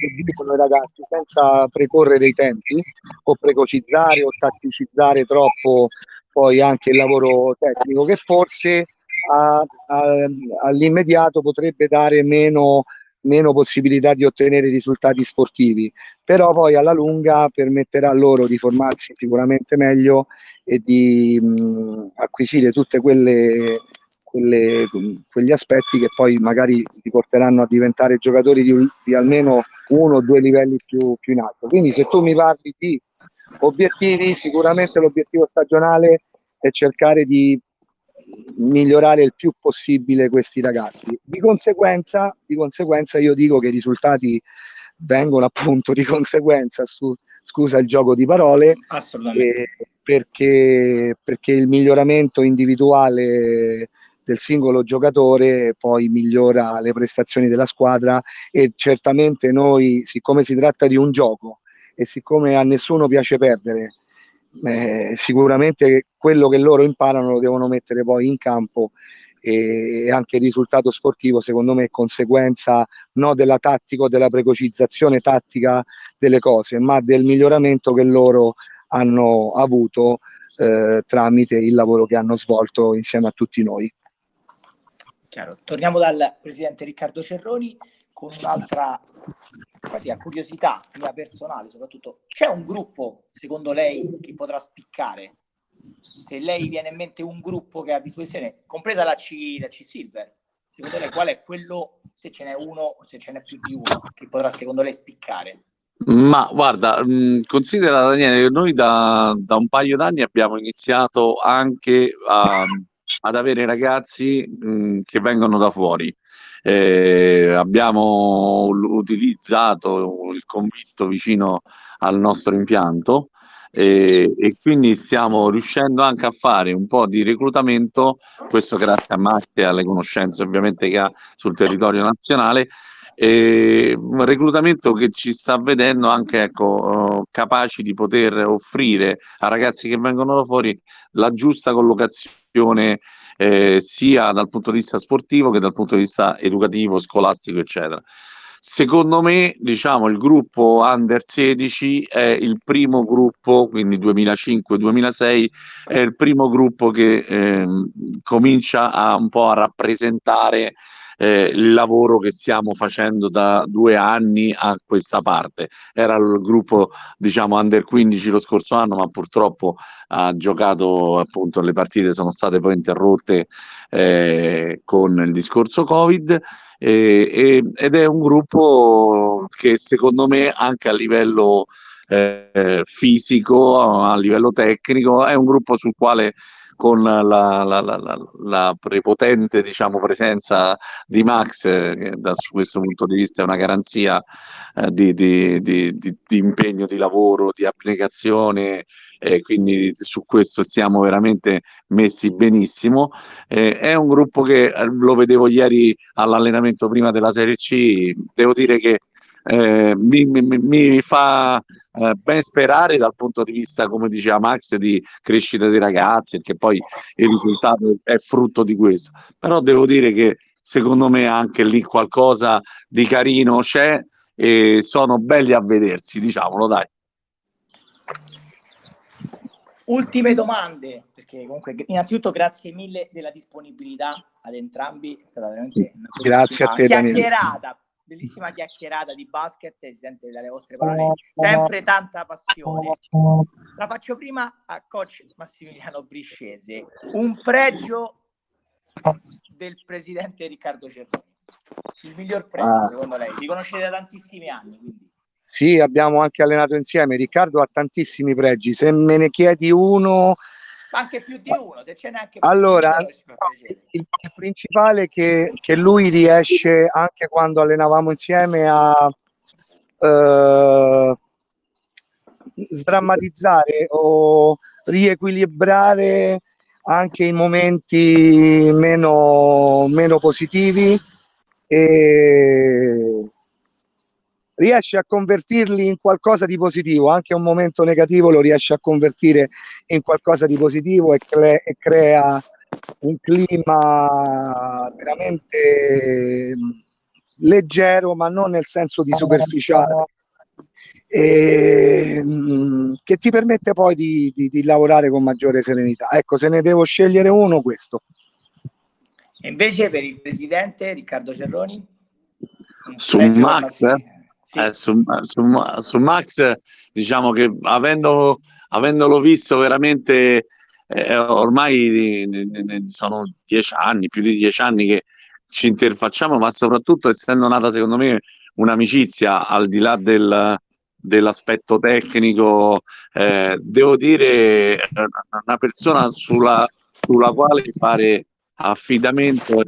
che vivono i ragazzi senza precorrere i tempi o precocizzare o tatticizzare troppo poi anche il lavoro tecnico che forse a, a, all'immediato potrebbe dare meno, meno possibilità di ottenere risultati sportivi, però poi alla lunga permetterà loro di formarsi sicuramente meglio e di mh, acquisire tutte quelle quelle, quegli aspetti che poi magari ti porteranno a diventare giocatori di, di almeno uno o due livelli più, più, in alto. Quindi se tu mi parli di Obiettivi, sicuramente l'obiettivo stagionale è cercare di migliorare il più possibile questi ragazzi. Di conseguenza, di conseguenza io dico che i risultati vengono appunto di conseguenza, su, scusa il gioco di parole, eh, perché, perché il miglioramento individuale del singolo giocatore poi migliora le prestazioni della squadra e certamente noi, siccome si tratta di un gioco e siccome a nessuno piace perdere, eh, sicuramente quello che loro imparano lo devono mettere poi in campo e anche il risultato sportivo secondo me è conseguenza non della tattica o della precocizzazione tattica delle cose ma del miglioramento che loro hanno avuto eh, tramite il lavoro che hanno svolto insieme a tutti noi. Chiaro. Torniamo dal presidente Riccardo Cerroni con un'altra curiosità mia personale, soprattutto c'è un gruppo secondo lei che potrà spiccare? Se lei viene in mente un gruppo che ha a disposizione, compresa la C, la C Silver, secondo lei qual è quello, se ce n'è uno o se ce n'è più di uno, che potrà secondo lei spiccare? Ma guarda, considera Daniele noi da, da un paio d'anni abbiamo iniziato anche a, ad avere ragazzi mh, che vengono da fuori. Eh, abbiamo utilizzato il convitto vicino al nostro impianto e, e, quindi stiamo riuscendo anche a fare un po' di reclutamento, questo grazie a Max e alle conoscenze ovviamente che ha sul territorio nazionale, e un reclutamento che ci sta vedendo anche ecco, capaci di poter offrire a ragazzi che vengono da fuori la giusta collocazione eh, sia dal punto di vista sportivo che dal punto di vista educativo, scolastico, eccetera. Secondo me, diciamo, il gruppo Under 16 è il primo gruppo, quindi 2005-2006, è il primo gruppo che eh, comincia a un po' a rappresentare eh, il lavoro che stiamo facendo da due anni a questa parte. Era il gruppo, diciamo, under 15 lo scorso anno, ma purtroppo ha giocato appunto le partite sono state poi interrotte eh, con il discorso Covid. E, ed è un gruppo che secondo me anche a livello eh, fisico, a livello tecnico, è un gruppo sul quale con la, la, la, la prepotente diciamo, presenza di Max, eh, che da questo punto di vista è una garanzia eh, di, di, di, di, impegno di lavoro, di applicazione. E quindi su questo siamo veramente messi benissimo. Eh, è un gruppo che eh, lo vedevo ieri all'allenamento prima della Serie C, devo dire che eh, mi, mi, mi, fa eh, ben sperare dal punto di vista, come diceva Max, di crescita dei ragazzi, perché poi il risultato è frutto di questo. Però devo dire che secondo me anche lì qualcosa di carino c'è e sono belli a vedersi, diciamolo dai. Ultime domande, perché comunque innanzitutto grazie mille della disponibilità ad entrambi, è stata veramente una grazie a te, chiacchierata bellissima chiacchierata di basket, si sente dalle vostre parole sempre tanta passione. La faccio prima a coach Massimiliano Briscese. Un pregio del presidente Riccardo Cerroni. Il miglior pregio, ah. secondo lei? Vi conoscete da tantissimi anni, quindi. Sì, abbiamo anche allenato insieme. Riccardo ha tantissimi pregi. Se me ne chiedi uno, anche più di uno, se ce n'è anche più allora, di uno. Il, il principale è che, che lui riesce, anche quando allenavamo insieme, a eh, sdrammatizzare o riequilibrare anche i momenti meno, meno positivi e riesce a convertirli in qualcosa di positivo, anche un momento negativo lo riesce a convertire in qualcosa di positivo e, cre- e crea un clima veramente leggero, ma non nel senso di superficiale, e, che ti permette poi di, di, di lavorare con maggiore serenità. Ecco, se ne devo scegliere uno, questo. E invece per il presidente Riccardo Cerroni? Su Max, eh? Sì. Eh, su, su, su, Max, diciamo che avendo, avendolo visto veramente, eh, ormai sono dieci anni, più di dieci anni che ci interfacciamo, ma soprattutto essendo nata secondo me un'amicizia al di là del, dell'aspetto tecnico, eh, devo dire una persona sulla, sulla quale fare affidamento.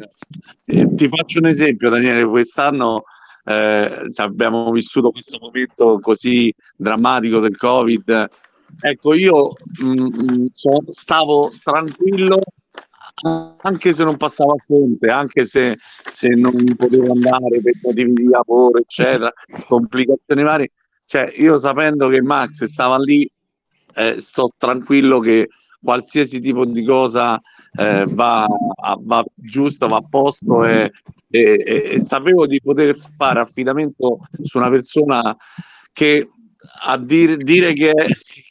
Eh, ti faccio un esempio, Daniele, quest'anno eh, abbiamo vissuto questo momento così drammatico del Covid. Ecco, io mh, mm, mm, so, stavo tranquillo anche se non passavo a fonte, anche se, se non potevo andare per motivi di lavoro, eccetera, complicazioni varie. Cioè, io sapendo che Max stava lì, eh, sto tranquillo che qualsiasi tipo di cosa eh, va, va giusta, va a posto e, e, e, sapevo di poter fare affidamento su una persona che a dire, dire che,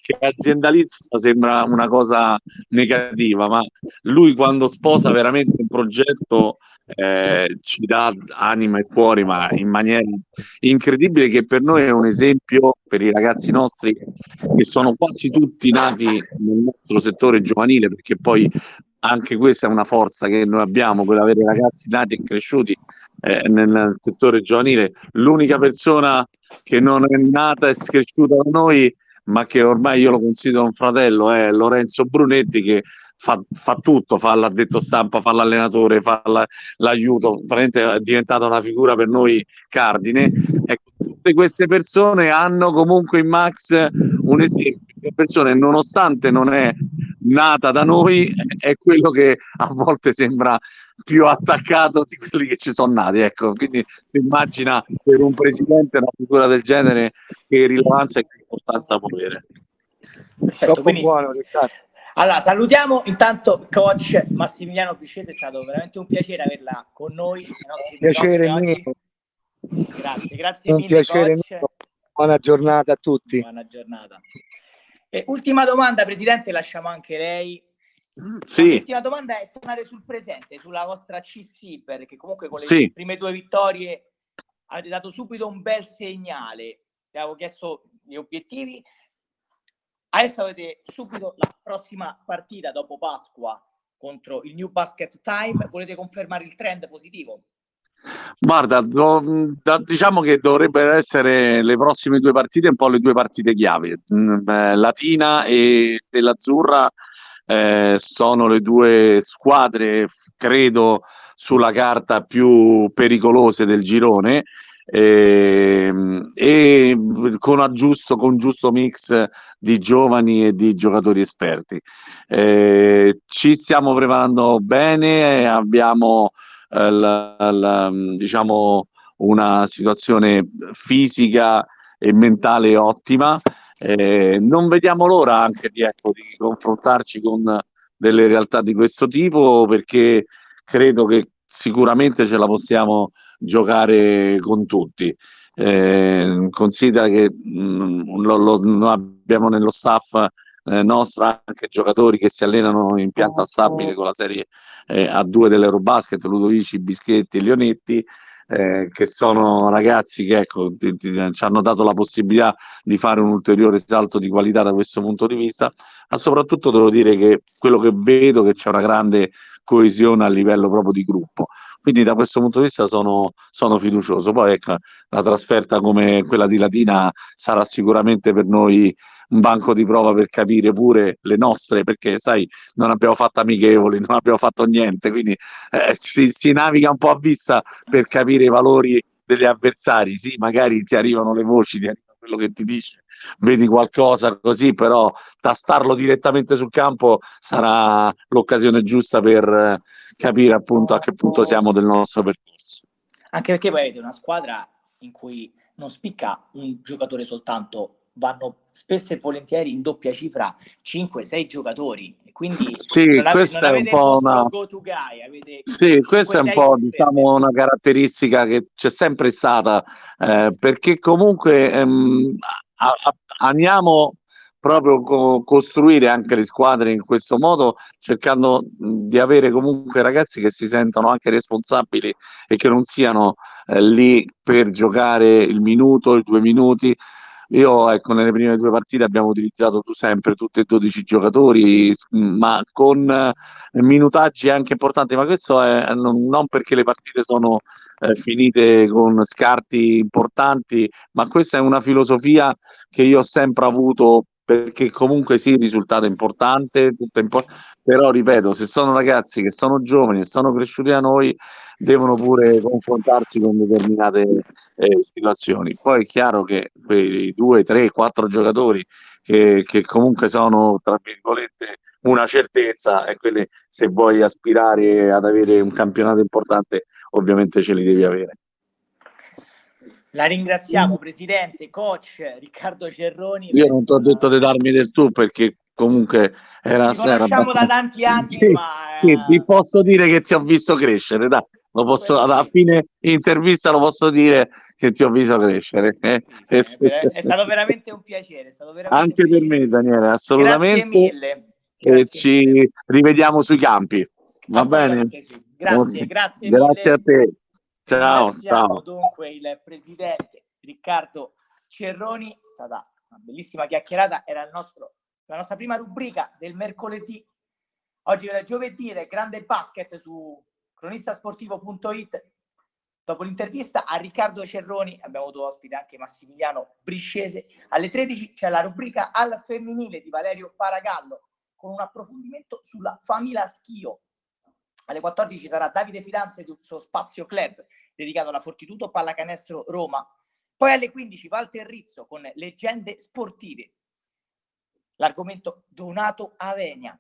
che aziendalista sembra una cosa negativa, ma lui quando sposa veramente un progetto eh, ci dà anima e cuore, ma in maniera incredibile, che per noi è un esempio per i ragazzi nostri che sono quasi tutti nati nel nostro settore giovanile, perché poi anche questa è una forza che noi abbiamo, quella di avere ragazzi nati e cresciuti eh, nel settore giovanile. L'unica persona che non è nata e cresciuta da noi, ma che ormai io lo considero un fratello, è Lorenzo Brunetti che fa, fa tutto, fa l'addetto stampa, fa l'allenatore, fa la, l'aiuto, veramente è diventata una figura per noi cardine. Ecco, tutte queste persone hanno comunque in Max un esempio persone, nonostante non è nata da noi, è quello che a volte sembra più attaccato di quelli che ci sono nati. Ecco, quindi immagina per un presidente una figura del genere che rilevanza e che importanza può avere. Perfetto, buono, allora, salutiamo intanto coach Massimiliano Piscese, è stato veramente un piacere averla con noi. Piacere mio. Grazie, grazie un mille. Piacere mio. Buona giornata a tutti. Buona giornata. E ultima domanda, Presidente, lasciamo anche lei. Sì. L'ultima domanda è tornare sul presente, sulla vostra C-SIP, perché comunque con le sì. prime due vittorie avete dato subito un bel segnale. Vi avevo chiesto gli obiettivi. Adesso avete subito la prossima partita dopo Pasqua contro il New Basket Time. Volete confermare il trend positivo? Guarda, do, da, diciamo che dovrebbero essere le prossime due partite un po' le due partite chiave. Mm, eh, Latina e Stella Azzurra eh, sono le due squadre, credo, sulla carta più pericolose del girone. Eh, e con aggiusto con giusto mix di giovani e di giocatori esperti. Eh, ci stiamo preparando bene, abbiamo eh, la, la, diciamo una situazione fisica e mentale ottima. Eh, non vediamo l'ora anche di, ecco, di confrontarci con delle realtà di questo tipo perché credo che sicuramente ce la possiamo giocare con tutti. Eh, considera che mh, mm, lo, lo, abbiamo nello staff eh, nostro anche giocatori che si allenano in pianta stabile con la serie eh, A2 dell'Eurobasket, Ludovici, Bischetti e Leonetti, eh, che sono ragazzi che ecco, ti, ti, ci hanno dato la possibilità di fare un ulteriore salto di qualità da questo punto di vista, ma soprattutto devo dire che quello che vedo è che c'è una grande coesione a livello proprio di gruppo. Quindi da questo punto di vista sono, sono fiducioso. Poi ecco, la trasferta come quella di Latina sarà sicuramente per noi un banco di prova per capire pure le nostre, perché sai, non abbiamo fatto amichevoli, non abbiamo fatto niente, quindi eh, si, si naviga un po' a vista per capire i valori degli avversari. Sì, magari ti arrivano le voci, ti arriva quello che ti dice, vedi qualcosa così, però tastarlo direttamente sul campo sarà l'occasione giusta per capire appunto a che punto siamo del nostro percorso. Anche perché poi avete una squadra in cui non spicca un giocatore soltanto vanno spesso e volentieri in doppia cifra 5-6 giocatori. Quindi sì, questa è un po' una guy, sì, questa è un po' diciamo, una caratteristica che c'è sempre stata eh, perché comunque ehm, a, a, amiamo proprio co- costruire anche le squadre in questo modo cercando di avere comunque ragazzi che si sentono anche responsabili e che non siano eh, lì per giocare il minuto, i due minuti io, ecco, nelle prime due partite abbiamo utilizzato sempre tutti e 12 giocatori, ma con eh, minutaggi anche importanti, ma questo è non, non perché le partite sono eh, finite con scarti importanti, ma questa è una filosofia che io ho sempre avuto perché comunque sì, il risultato è importante, tutto è import- però ripeto, se sono ragazzi che sono giovani e sono cresciuti da noi, devono pure confrontarsi con determinate eh, situazioni. Poi è chiaro che quei due, tre, quattro giocatori che, che comunque sono, tra virgolette, una certezza e quelle se vuoi aspirare ad avere un campionato importante ovviamente ce li devi avere. La ringraziamo, presidente, coach Riccardo Cerroni. Io non ti ho detto di darmi del tu perché comunque era Ci conosciamo da tanti anni, sì, ma... Sì, ti posso dire che ti ho visto crescere, dai. Lo posso, a fine intervista lo posso dire che ti ho visto crescere. Eh, è, è, stato veramente un piacere. Veramente Anche per me, Daniele, assolutamente. Grazie mille. Grazie e ci mille. rivediamo sui campi. Va bene? Sì. Grazie, grazie. Grazie a te. Ciao. ciao. dunque il presidente Riccardo Cerroni. È stata una bellissima chiacchierata. Era il nostro, la nostra prima rubrica del mercoledì. Oggi è giovedì, grande basket su cronistasportivo.it. Dopo l'intervista a Riccardo Cerroni abbiamo avuto ospite anche Massimiliano Briscese. Alle 13 c'è la rubrica al femminile di Valerio Paragallo con un approfondimento sulla famiglia Schio. Alle 14 sarà Davide Fidanze del suo spazio club dedicato alla Fortitudo Pallacanestro Roma. Poi alle 15 Walter Rizzo con leggende sportive. L'argomento Donato Avenia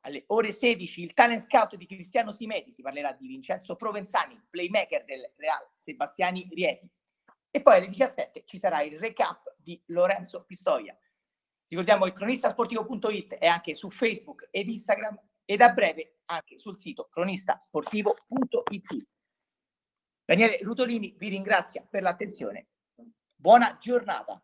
alle ore 16 il talent scout di Cristiano Simeti, si parlerà di Vincenzo Provenzani, playmaker del Real Sebastiani Rieti. E poi alle 17 ci sarà il recap di Lorenzo Pistoia. Ricordiamo che cronistasportivo.it è anche su Facebook ed Instagram ed a breve anche sul sito cronistasportivo.it. Daniele Rutolini vi ringrazia per l'attenzione. Buona giornata.